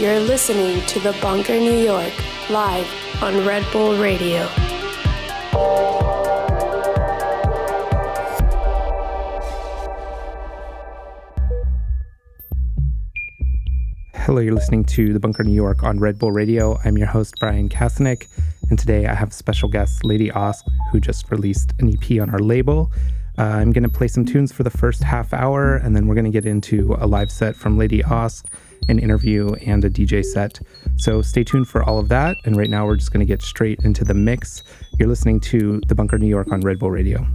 You're listening to The Bunker New York, live on Red Bull Radio. Hello, you're listening to The Bunker New York on Red Bull Radio. I'm your host, Bryan Kasenic, and today I have special guest LDY OSC, who just released an EP on our label. Uh, I'm going to play some tunes for the first half hour, and then we're going to get into a live set from LDY OSC an interview, and a DJ set. So stay tuned for all of that. And right now, we're just going to get straight into the mix. You're listening to The Bunker New York on Red Bull Radio.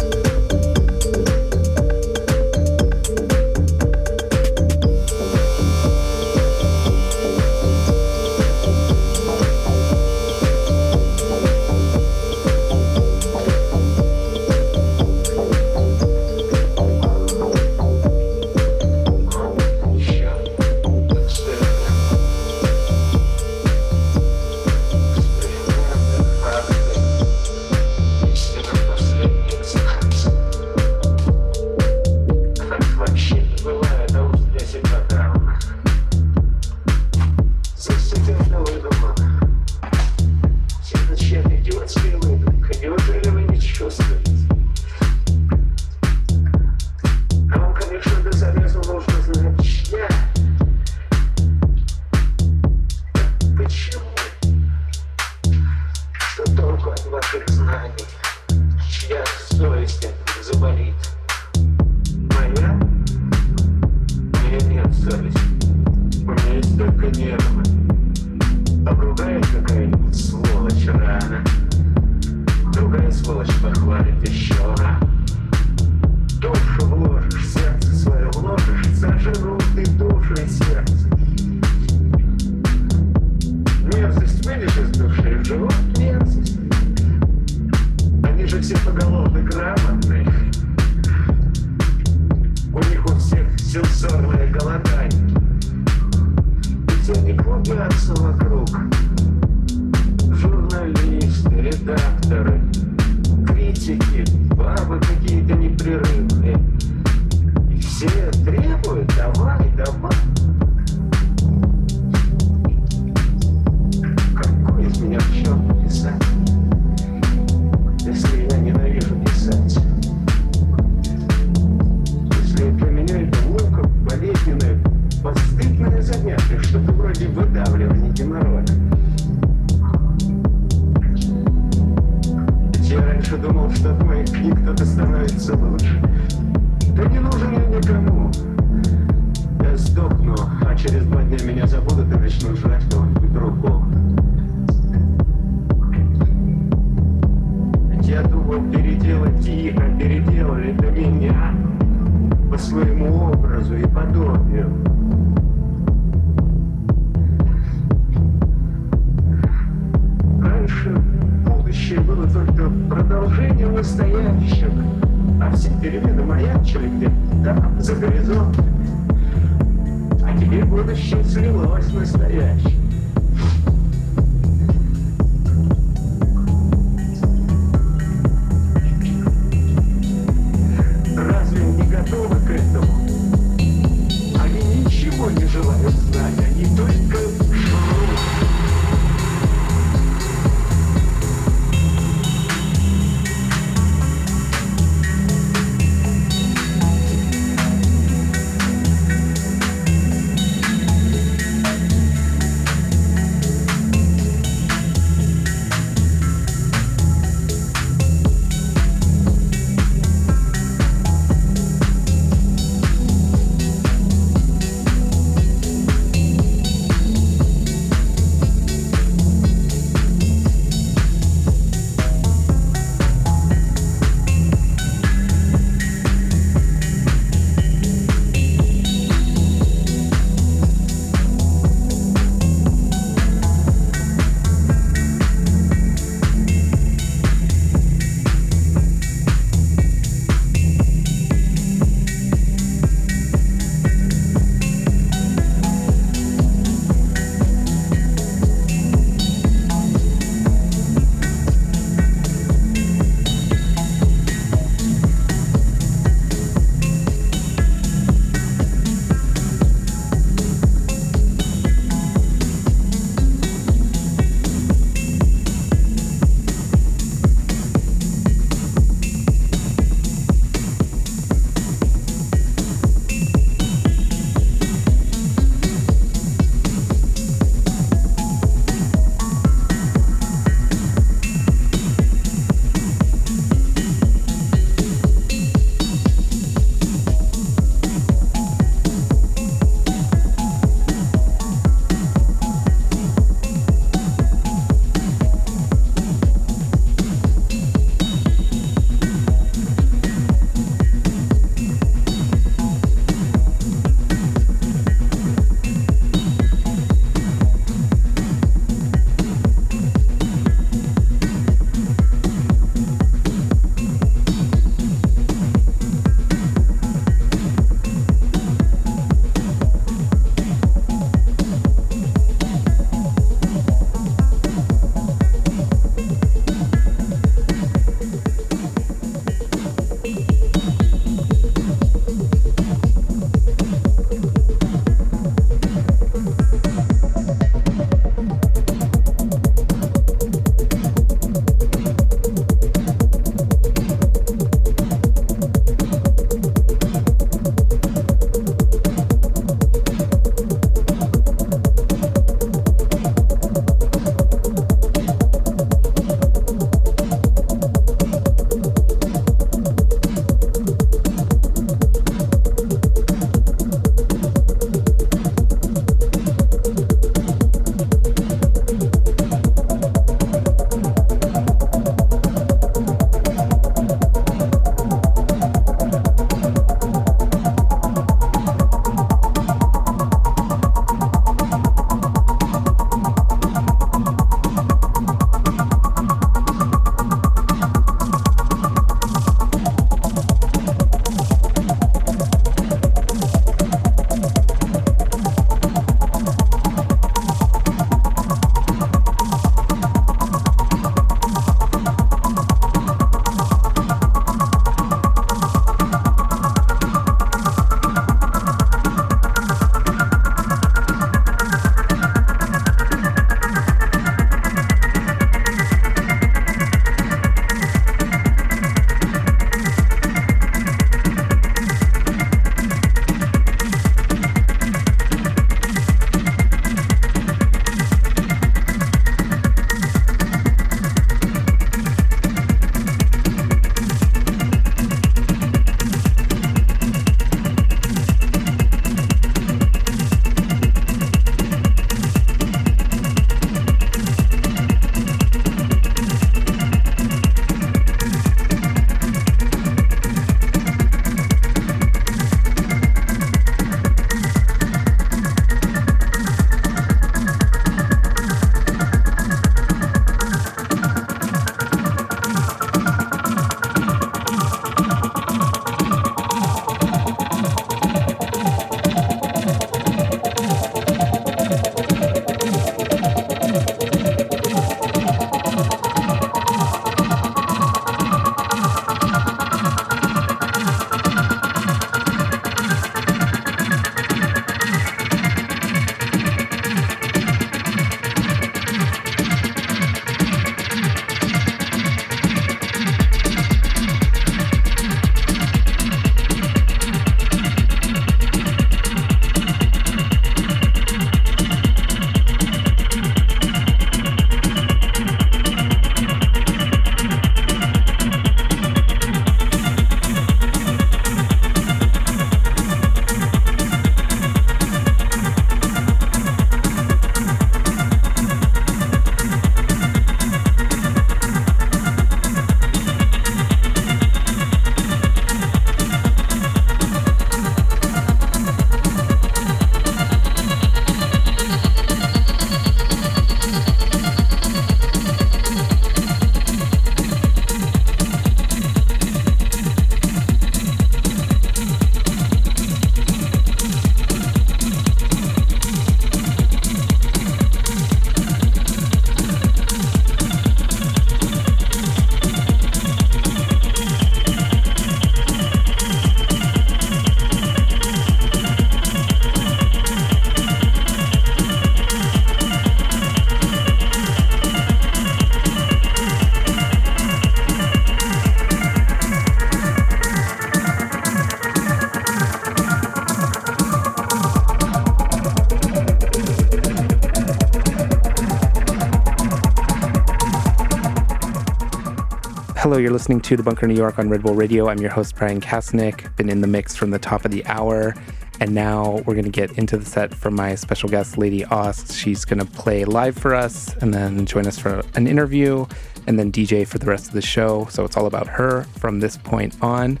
Hello, you're listening to The Bunker New York on Red Bull Radio. I'm your host, Bryan Kasenic. Been in the mix from the top of the hour. And now we're going to get into the set from my special guest, LDY OSC. She's going to play live for us and then join us for an interview and then DJ for the rest of the show. So it's all about her from this point on.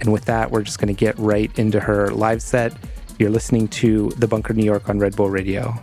And with that, we're just going to get right into her live set. You're listening to The Bunker New York on Red Bull Radio.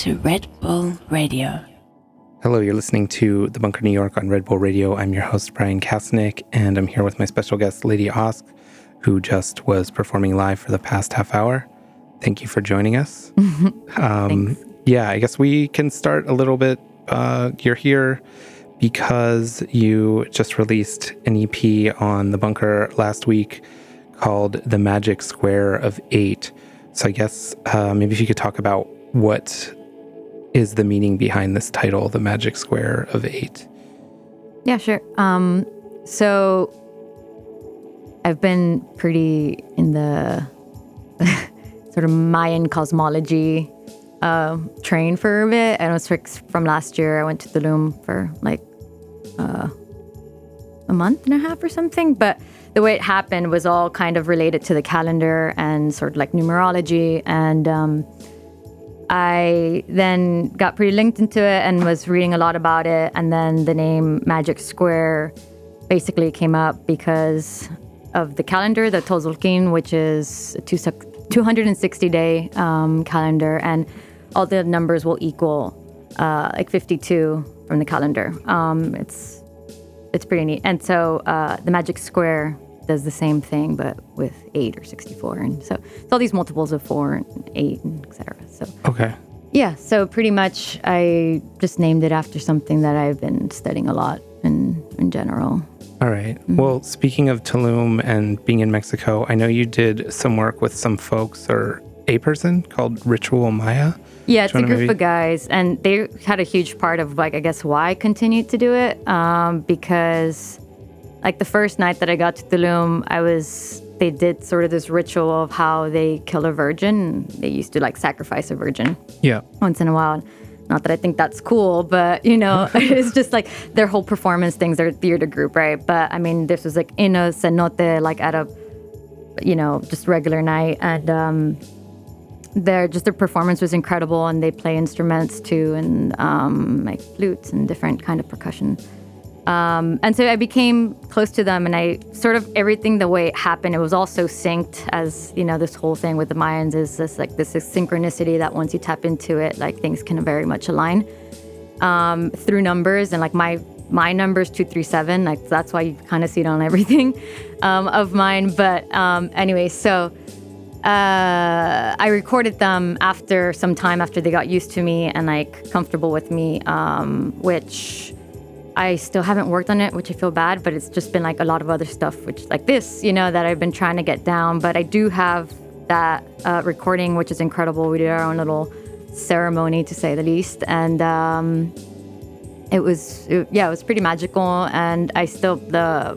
To Red Bull Radio. Hello, you're listening to The Bunker New York on Red Bull Radio. I'm your host, Bryan Kasenic, and I'm here with my special guest, LDY OSC, who just was performing live for the past half hour. Thank you for joining us. um, yeah, I guess we can start a little bit. Uh, you're here because you just released an EP on The Bunker last week called The Magic Square of Eight. So I guess uh, maybe if you could talk about what is the meaning behind this title, The Magic Square of Eight. Yeah, sure. Um, so I've been pretty in the sort of Mayan cosmology uh, train for a bit. And it was from last year. I went to Tulum for like uh, a month and a half or something. But the way it happened was all kind of related to the calendar and sort of like numerology. And um, I then got pretty linked into it and was reading a lot about it. And then the name Magic Square basically came up because of the calendar, the Tzolk'in, which is a 260 day um, calendar. And all the numbers will equal uh, like 52 from the calendar. Um, it's it's pretty neat. And so uh, the Magic Square does the same thing, but with eight or 64. And so it's all these multiples of four and eight and etc. So okay. Yeah, so pretty much I just named it after something that I've been studying a lot in in general. All right. mm-hmm. Well, speaking of Tulum and being in Mexico, I know you did some work with some folks or a person called Ritual Maya. Yeah, it's a group maybe... of guys, and they had a huge part of like I guess why I continued to do it um, because like the first night that I got to Tulum, I was they did sort of this ritual of how they kill a virgin. They used to like sacrifice a virgin. Yeah. Once in a while. Not that I think that's cool, but you know, it's just like their whole performance things. They're a theater group, right? But I mean, this was like in a cenote, like at a, you know, just regular night, and um, their just their performance was incredible, and they play instruments too, and um, like flutes and different kind of percussion. Um, and so I became close to them, and I sort of everything the way it happened. It was all so synced, as you know, this whole thing with the Mayans is this like this is synchronicity that once you tap into it, like things can very much align um, through numbers. And like my my number's two three seven, like that's why you kind of see it on everything um, of mine. But um, anyway, so. Uh, I recorded them after some time after they got used to me and like comfortable with me, um, which I still haven't worked on it, which I feel bad, but it's just been like a lot of other stuff, which like this, you know, that I've been trying to get down. But I do have that uh, recording, which is incredible. We did our own little ceremony, to say the least, and um, it was, it, yeah, it was pretty magical. And I still the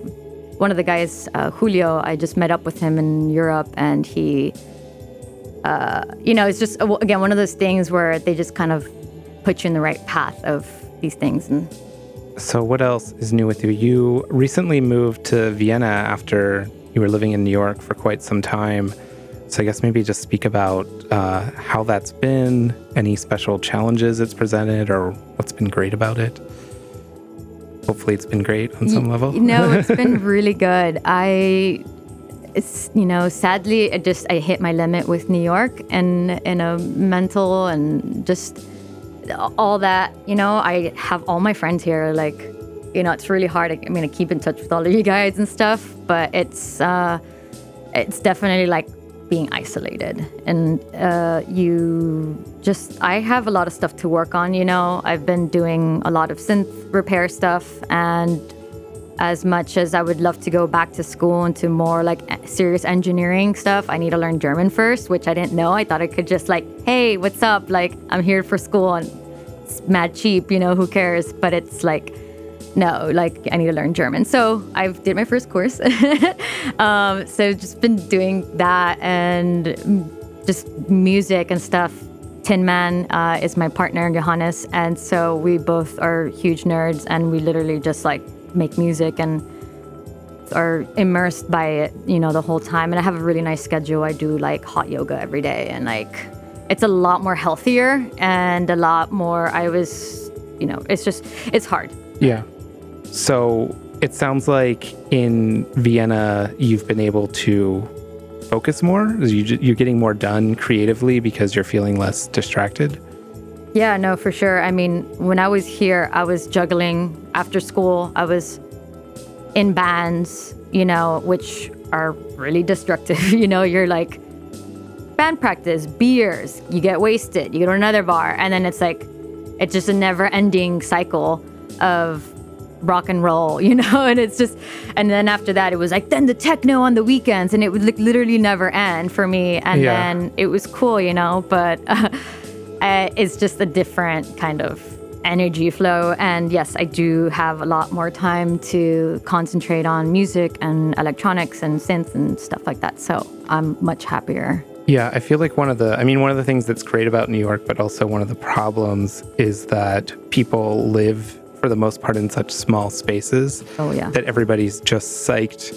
one of the guys, uh, Julio, I just met up with him in Europe, and he, uh, you know, it's just again one of those things where they just kind of put you in the right path of these things and so, what else is new with you? You recently moved to Vienna after you were living in New York for quite some time. So, I guess maybe just speak about uh, how that's been, any special challenges it's presented, or what's been great about it. Hopefully, it's been great on some level. No, it's been really good. I, it's you know, sadly, I just I hit my limit with New York and in a mental and just all that, you know, I have all my friends here. Like, you know, it's really hard. I, mean, I keep in touch with all of you guys and stuff, but it's uh, it's definitely like being isolated, and uh, you just. I have a lot of stuff to work on. You know, I've been doing a lot of synth repair stuff, and as much as I would love to go back to school into more like serious engineering stuff, I need to learn German first, which I didn't know. I thought I could just like, hey, what's up? Like, I'm here for school and it's mad cheap, you know, who cares? But it's like, no, like I need to learn German. So I did my first course. um, so just been doing that and just music and stuff. Tin Man uh, is my partner, Johannes, and so we both are huge nerds, and we literally just like make music and are immersed by it, you know, the whole time. And I have a really nice schedule. I do like hot yoga every day and like it's a lot more healthier and a lot more I was, you know, it's just it's hard. Yeah. So it sounds like in Vienna you've been able to focus more? You, you're getting more done creatively because you're feeling less distracted? Yeah, no, for sure. I mean, when I was here, I was juggling after school. I was in bands, you know, which are really destructive. you know, you're like band practice, beers, you get wasted, you go to another bar, and then it's like it's just a never-ending cycle of rock and roll, you know, and it's just, and then after that, it was like then the techno on the weekends, and it would like literally never end for me, and Yeah. then it was cool, you know, but uh, uh, it's just a different kind of energy flow, and yes, I do have a lot more time to concentrate on music and electronics and synths and stuff like that, so I'm much happier. Yeah, I feel like one of the, I mean, one of the things that's great about New York, but also one of the problems is that people live for the most part in such small spaces Oh yeah. that everybody's just psyched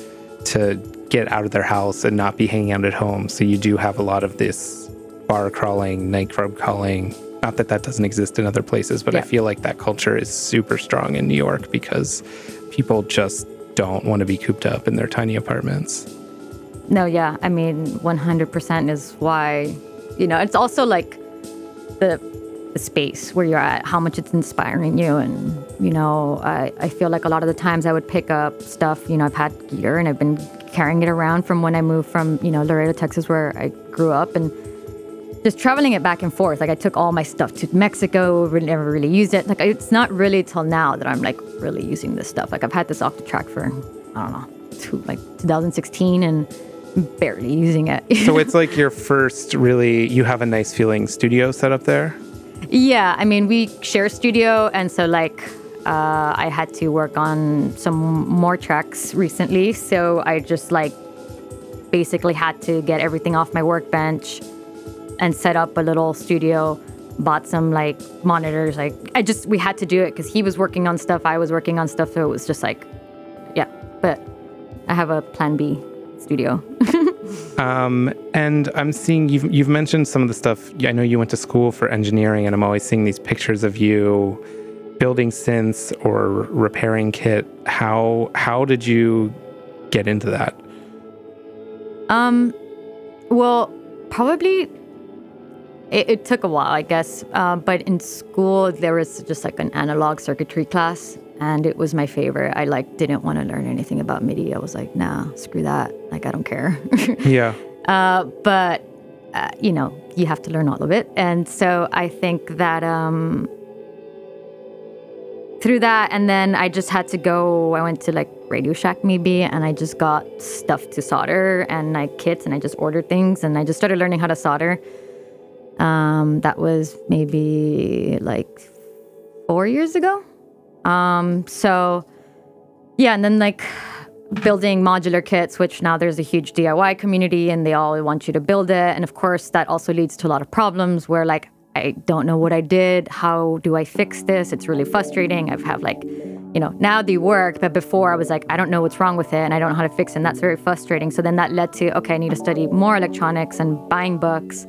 to get out of their house and not be hanging out at home. So you do have a lot of this bar crawling, nightclub crawling. Not that that doesn't exist in other places, but I feel like that culture is super strong in New York because people just don't want to be cooped up in their tiny apartments. No, yeah. I mean, 100% is why, you know, it's also like the, the space where you're at, how much it's inspiring you. And, you know, I, I feel like a lot of the times I would pick up stuff, you know, I've had gear and I've been carrying it around from when I moved from, you know, Laredo, Texas, where I grew up and just traveling it back and forth. Like I took all my stuff to Mexico, really never really used it. Like it's not really till now that I'm like really using this stuff. Like I've had this off the track for, I don't know, two, like 2016 and barely using it. So it's like your first really, you have a nice feeling studio set up there. Yeah, I mean, we share a studio, and so like uh, I had to work on some more tracks recently. So I just like basically had to get everything off my workbench and set up a little studio. Bought some like monitors. Like I just we had to do it because he was working on stuff, I was working on stuff. So it was just like, yeah. But I have a Plan B studio. Um, and I'm seeing you've you've mentioned some of the stuff. I know you went to school for engineering, and I'm always seeing these pictures of you building synths or repairing kit. How how did you get into that? Um, well, probably it, it took a while, I guess. Uh, but in school, there was just like an analog circuitry class, and it was my favorite. I like didn't want to learn anything about MIDI. I was like, nah, screw that. Like I don't care. Yeah. uh, but uh, you know, you have to learn all of it, and so I think that um, through that, and then I just had to go. I went to like Radio Shack maybe, and I just got stuff to solder and like kits, and I just ordered things, and I just started learning how to solder. Um, that was maybe like four years ago. Um, so yeah, and then like building modular kits, which now there's a huge DIY community and they all want you to build it. And of course, that also leads to a lot of problems where like I don't know what I did. How do I fix this? It's really frustrating. I've have like, you know, now they work, but before I was like, I don't know what's wrong with it and I don't know how to fix it. And that's very frustrating. So then that led to, okay, I need to study more electronics and buying books.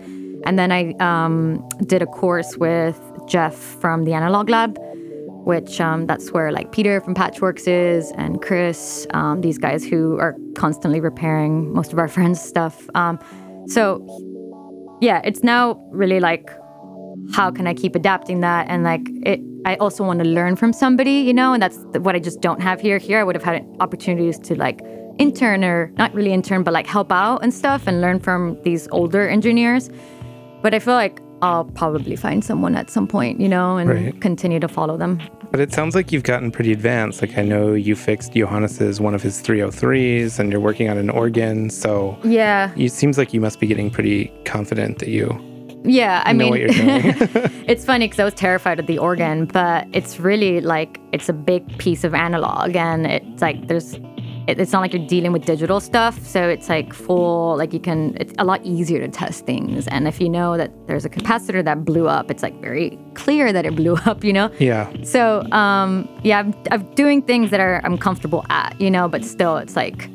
And then I um, did a course with Jeff from the Analog Lab, which um, that's where like Peter from Patchworks is and Chris, um, these guys who are constantly repairing most of our friends' stuff. Um, so yeah, it's now really like how can I keep adapting that and like it. I also want to learn from somebody, you know, and that's what I just don't have here. Here, I would have had opportunities to like intern or not really intern, but like help out and stuff and learn from these older engineers. But I feel like I'll probably find someone at some point, you know, and Right. continue to follow them. But it sounds like you've gotten pretty advanced. Like I know you fixed Johannes's one of his 303s, and you're working on an organ. So Yeah, it seems like you must be getting pretty confident that you yeah. I know mean, what you're doing. it's funny because I was terrified of the organ, but it's really like it's a big piece of analog, and it's like there's. It- It's not like you're dealing with digital stuff, so it's like full. Like you can, it's a lot easier to test things. And if you know that there's a capacitor that blew up, it's like very clear that it blew up. You know. yeah. So um, yeah, I'm, I'm doing things that are I'm comfortable at, you know, but still, it's like,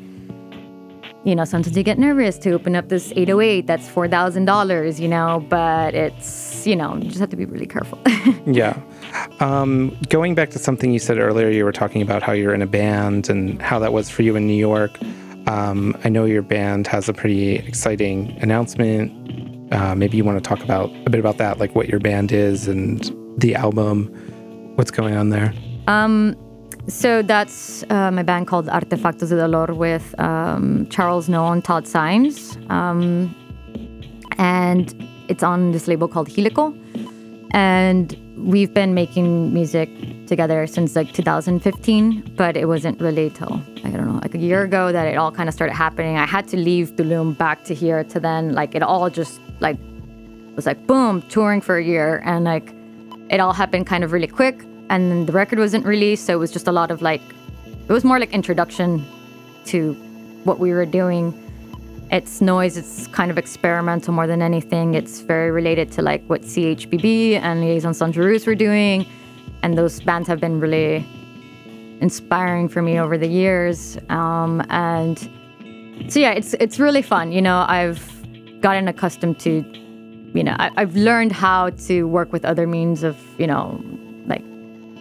you know, sometimes you get nervous to open up this 808 that's four thousand dollars, you know, but it's you know, you just have to be really careful. Yeah. Um, going back to something you said earlier, you were talking about how you're in a band and how that was for you in New York. Um, I know your band has a pretty exciting announcement. Uh, maybe you want to talk about a bit about that, like what your band is and the album, what's going on there. So that's uh, my band called Artefactos de Dolor with um, Charles and Todd Sines. Um, and it's on this label called Helical. And we've been making music together since like 2015, but it wasn't really till, I don't know, like a year ago that it all kind of started happening. I had to leave Tulum back to here to then, like, it all just like was like boom, touring for a year. And like it all happened kind of really quick. And then the record wasn't released. So it was just a lot of like, it was more like introduction to what we were doing. It's noise, it's kind of experimental more than anything. It's very related to like what CHBB and Liaison Sans were doing. And those bands have been really inspiring for me over the years. Um, and so yeah, it's it's really fun. You know, I've gotten accustomed to, you know, I, I've learned how to work with other means of, you know, like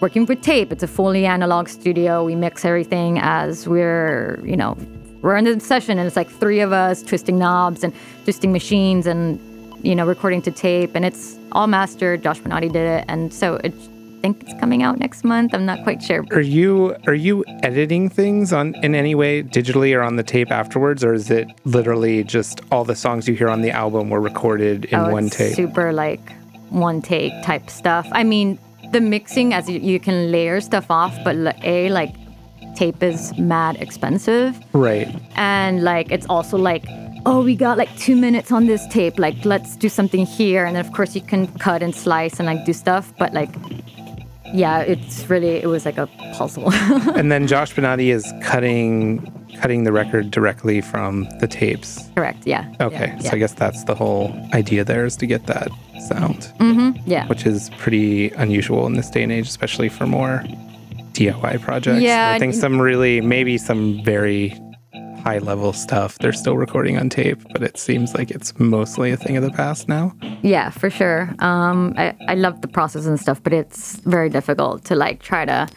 working with tape. It's a fully analog studio. We mix everything as we're, you know, we're in the session and it's like three of us twisting knobs and twisting machines and, you know, recording to tape. And it's all mastered. Josh Bonati did it. And so it, I think it's coming out next month. I'm not quite sure. Are you are you editing things on in any way digitally or on the tape afterwards, or is it literally just all the songs you hear on the album were recorded in Oh, one it's tape? Super like one take type stuff. I mean, the mixing as you, you can layer stuff off, but a like tape is mad expensive, Right. and like it's also like. Oh, we got like two minutes on this tape. Like, let's do something here, and then of course you can cut and slice and like do stuff. But like, yeah, it's really it was like a puzzle. and then Josh Bonati is cutting cutting the record directly from the tapes. Correct. Yeah. Okay, Yeah. so I guess that's the whole idea there is to get that sound, mm-hmm. yeah. which is pretty unusual in this day and age, especially for more DIY projects. Yeah, I think some really, maybe some very high level stuff they're still recording on tape, but it seems like it's mostly a thing of the past now. Yeah, for sure. Um, I, I love the process and stuff, but it's very difficult to like try to,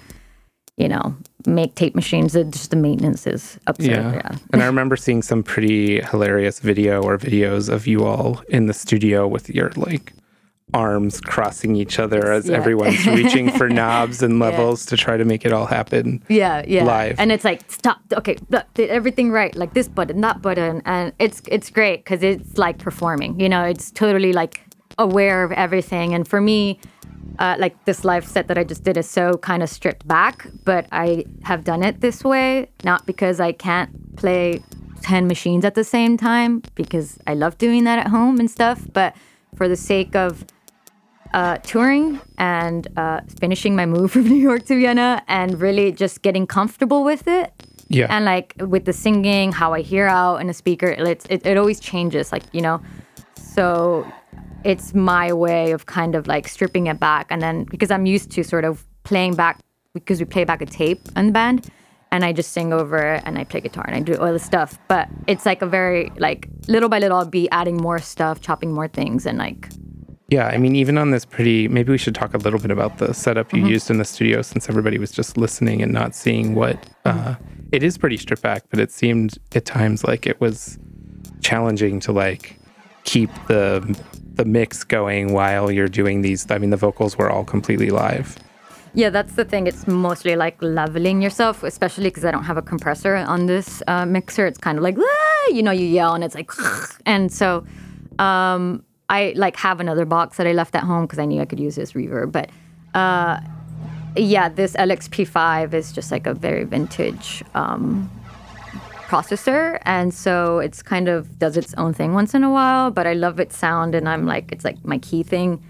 you know, make tape machines. That just the maintenance is absurd. Yeah. and I remember seeing some pretty hilarious video or videos of you all in the studio with your like arms crossing each other as Yeah. everyone's reaching for knobs and levels to try to make it all happen. Yeah, yeah. Live. And it's like, stop. Okay, everything right. Like this button, that button, and it's it's great because it's like performing. You know, it's totally like aware of everything. And for me, uh, like this live set that I just did is so kind of stripped back. But I have done it this way not because I can't play ten machines at the same time because I love doing that at home and stuff, but for the sake of uh, touring and uh, finishing my move from New York to Vienna and really just getting comfortable with it. Yeah. And like with the singing, how I hear out in a speaker, it's, it, it always changes, like, you know. So it's my way of kind of like stripping it back. And then because I'm used to sort of playing back, because we play back a tape in the band. And I just sing over it and I play guitar and I do all the stuff. But it's like a very, like, little by little, I'll be adding more stuff, chopping more things, and like, Yeah, I mean, even on this pretty, maybe we should talk a little bit about the setup you used in the studio since everybody was just listening and not seeing what. Uh, it is pretty stripped back, but it seemed at times like it was challenging to like keep the the mix going while you're doing these. I mean, the vocals were all completely live. Yeah, that's the thing. It's mostly like leveling yourself, especially because I don't have a compressor on this uh, mixer. It's kind of like, "Ah," you know, you yell and it's like, and so um, I like have another box that I left at home because I knew I could use this reverb. But uh, yeah, this LXP5 is just like a very vintage um, processor, and so it's kind of does its own thing once in a while. But I love its sound, and I'm like, it's like my key thing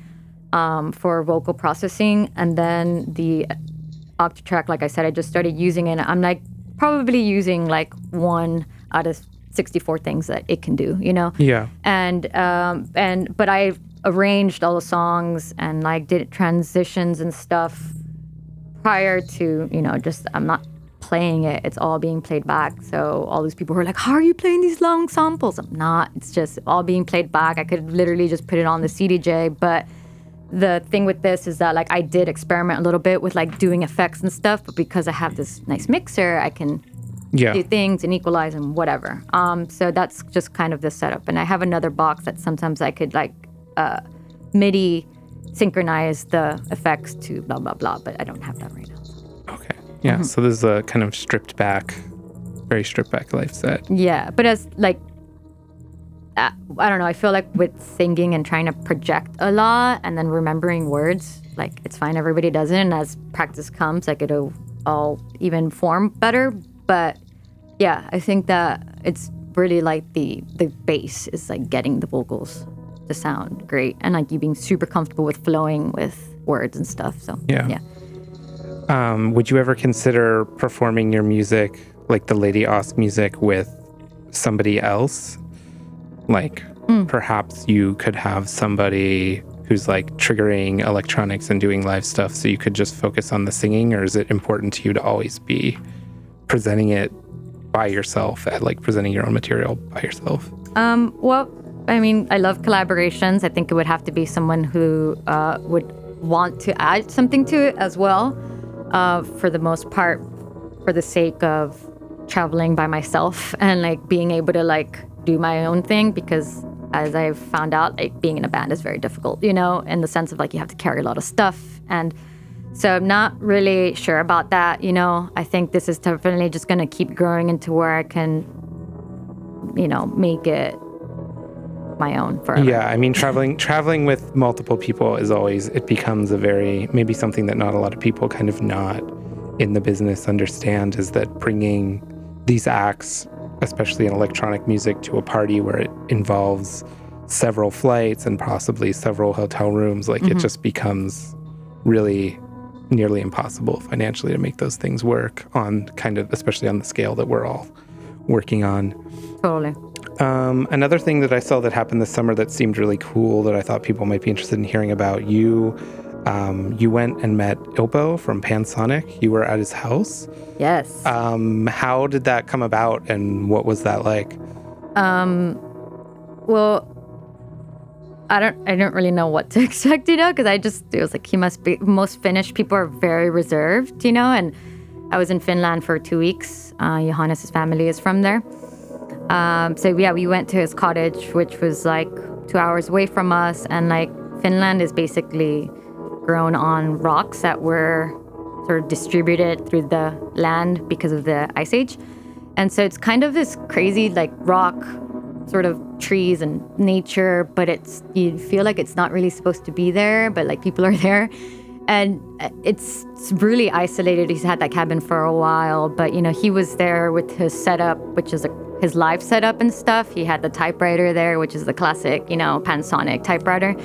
um, for vocal processing. And then the Octatrack, like I said, I just started using it. I'm like probably using like one out of 64 things that it can do, you know? Yeah. And, um, and, but I arranged all the songs and like did transitions and stuff prior to, you know, just, I'm not playing it. It's all being played back. So all these people were like, how are you playing these long samples? I'm not. It's just all being played back. I could literally just put it on the CDJ, but the thing with this is that like I did experiment a little bit with like doing effects and stuff, but because I have this nice mixer, I can Yeah. do things and equalize and whatever. Um, so that's just kind of the setup. And I have another box that sometimes I could like uh, MIDI synchronize the effects to blah blah blah, but I don't have that right now. Okay. Yeah. Mm-hmm. So this is a kind of stripped back, very stripped back life set. Yeah, but as like, uh, I don't know. I feel like with singing and trying to project a lot and then remembering words, like it's fine. Everybody does it, and as practice comes, like it'll all even form better. But yeah, I think that it's really like the the base is like getting the vocals to sound great, and like you being super comfortable with flowing with words and stuff. So Yeah. yeah. Um, would you ever consider performing your music, like the LDY OSC music, with somebody else? Like Mm. perhaps you could have somebody who's like triggering electronics and doing live stuff so you could just focus on the singing, or is it important to you to always be presenting it by yourself, at like presenting your own material by yourself? Um, well, I mean, I love collaborations. I think it would have to be someone who uh, would want to add something to it as well. Uh, for the most part, for the sake of traveling by myself and like being able to like do my own thing, because as I've found out, like being in a band is very difficult. You know, in the sense of like you have to carry a lot of stuff and. So I'm not really sure about that. You know, I think this is definitely just going to keep growing into where I can, you know, make it my own forever. Yeah, I mean traveling traveling with multiple people is always it becomes a very maybe something that not a lot of people kind of not in the business understand is that bringing these acts, especially in electronic music to a party where it involves several flights and possibly several hotel rooms, like it mm-hmm. just becomes really nearly impossible financially to make those things work on kind of especially on the scale that we're all working on. Totally. Um, another thing that I saw that happened this summer that seemed really cool that I thought people might be interested in hearing about you. Um, you went and met Ilpo from Pansonic. You were at his house. Yes. Um, how did that come about, and what was that like? Um, well, I don't. I don't really know what to expect, you know, because I just it was like he must be. Most Finnish people are very reserved, you know, and I was in Finland for two weeks. Uh, Johannes' family is from there. Um, so yeah, we went to his cottage, which was like two hours away from us, and like Finland is basically grown on rocks that were sort of distributed through the land because of the ice age, and so it's kind of this crazy like rock sort of trees and nature, but it's you feel like it's not really supposed to be there, but like people are there. And uh, it's, it's really isolated. He's had that cabin for a while, but you know, he was there with his setup, which is a, his live setup and stuff. He had the typewriter there, which is the classic, you know, Pansonic typewriter.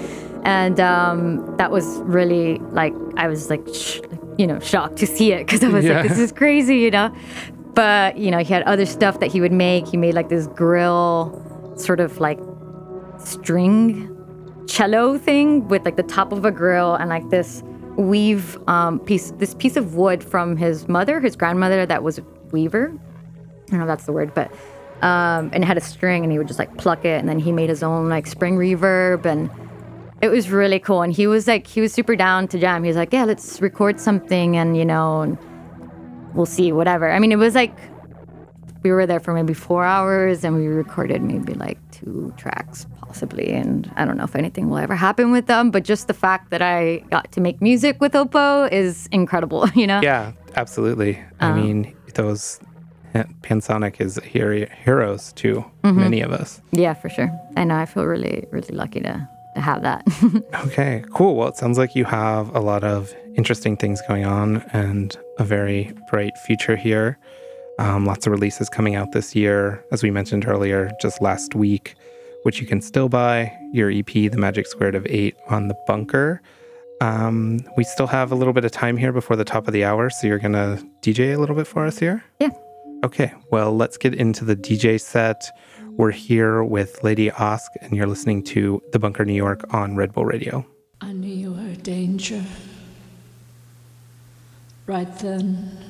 And um, that was really like, I was like, sh- you know, shocked to see it because I was Yeah. like, this is crazy, you know? But, you know, he had other stuff that he would make. He made like this grill, sort of like string cello thing with like the top of a grill and like this weave um, piece, this piece of wood from his mother, his grandmother, that was a weaver. I don't know if that's the word, but um, and it had a string, and he would just like pluck it, and then he made his own like spring reverb, and it was really cool. And he was like, he was super down to jam. He was like, yeah, let's record something, and you know, and we'll see, whatever. I mean, it was like we were there for maybe four hours and we recorded maybe like two tracks possibly and i don't know if anything will ever happen with them but just the fact that i got to make music with Ilpo is incredible you know Yeah, absolutely. I um, mean, those Pansonic is hero- heroes to mm-hmm. many of us. yeah for sure i know i feel really really lucky to, to have that Okay, cool. Well, it sounds like you have a lot of interesting things going on and a very bright future here. Um, lots of releases coming out this year, as we mentioned earlier, just last week, which you can still buy. Your EP, The Magic Squared of Eight, on the Bunker. Um, we still have a little bit of time here before the top of the hour, so you're gonna DJ a little bit for us here. yeah Okay, well, let's get into the DJ set. We're here with LDY OSC, and you're listening to The Bunker New York on Red Bull Radio. I knew you were a danger. Right then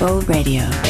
Red Radio.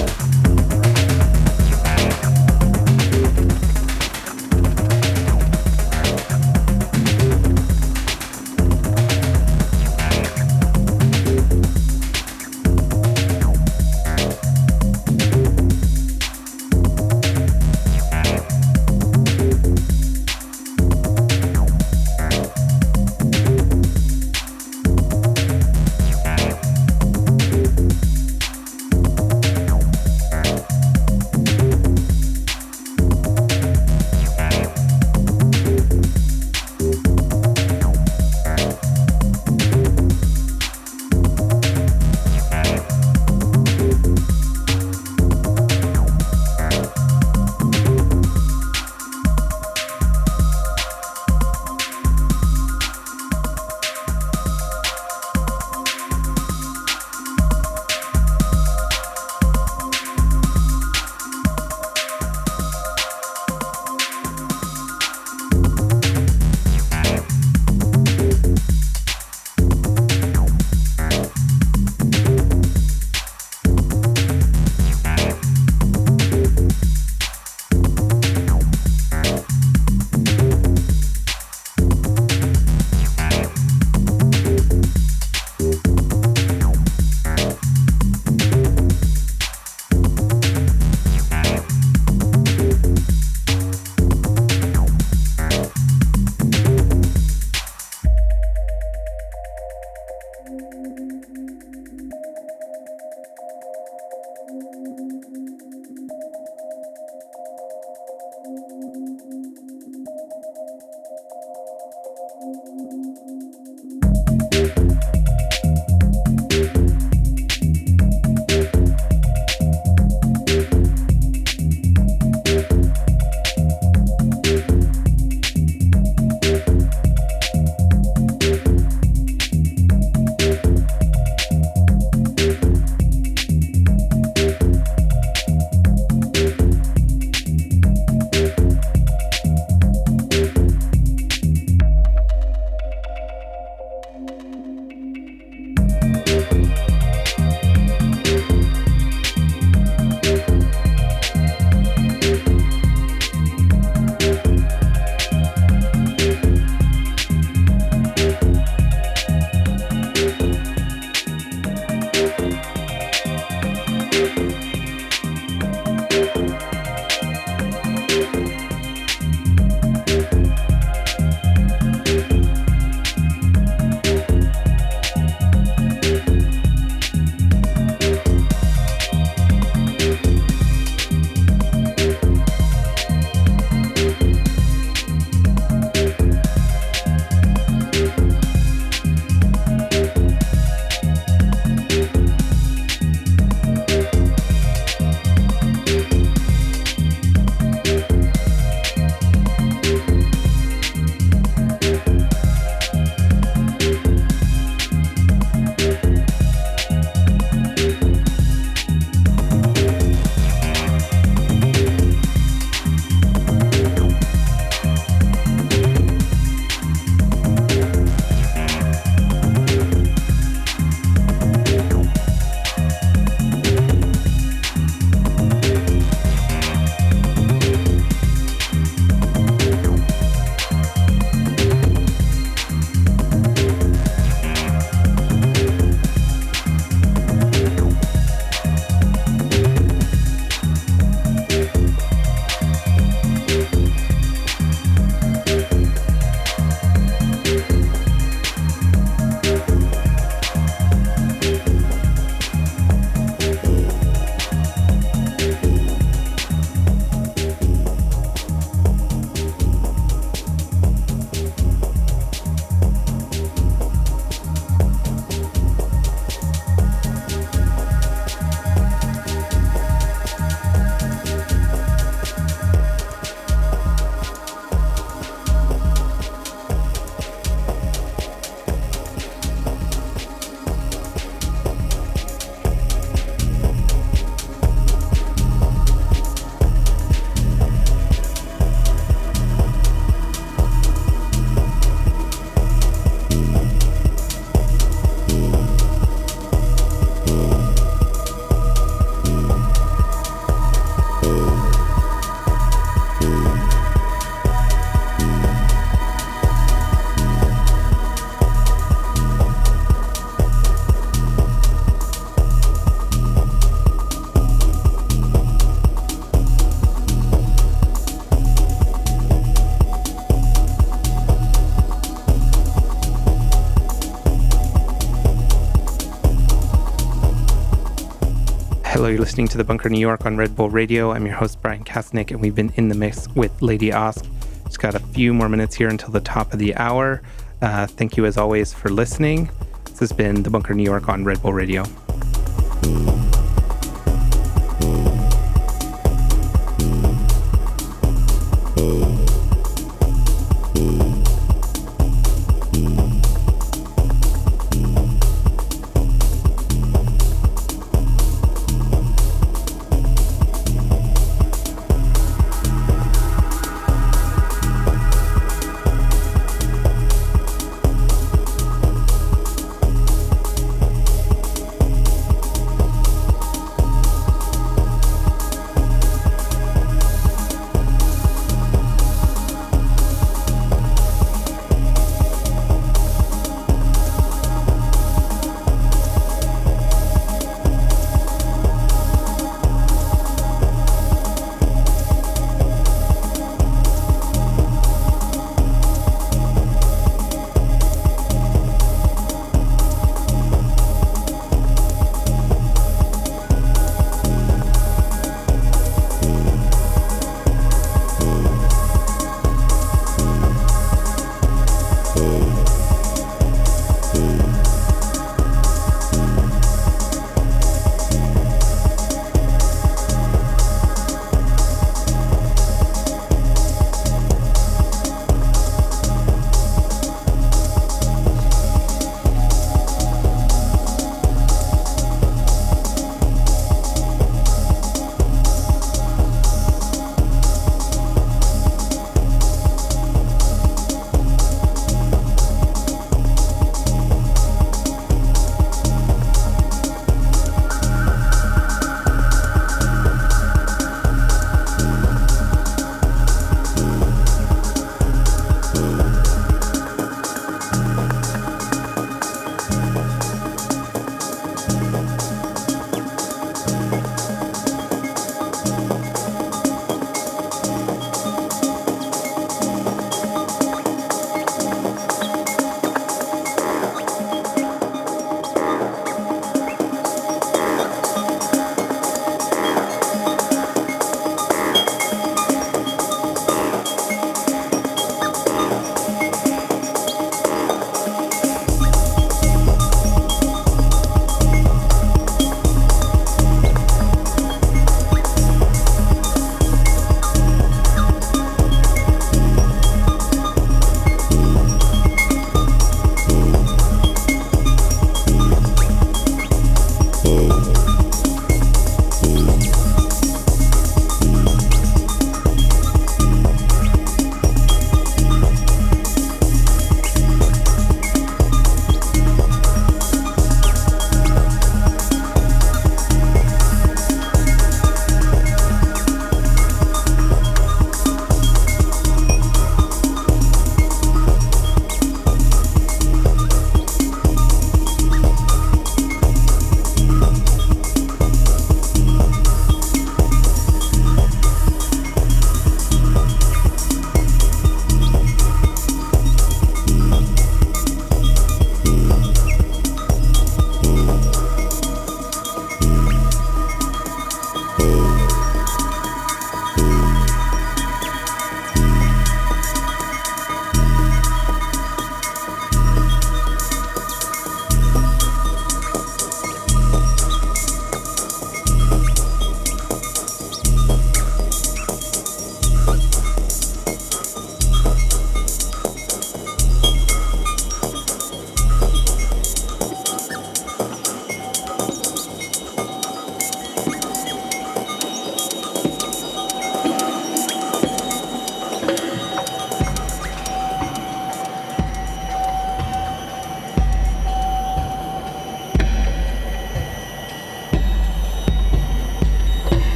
Listening to the Bunker New York on Red Bull Radio. I'm your host, Bryan Kasenic, and we've been in the mix with LDY OSC. Just got a few more minutes here until the top of the hour. Uh, thank you, as always, for listening. This has been the Bunker New York on Red Bull Radio.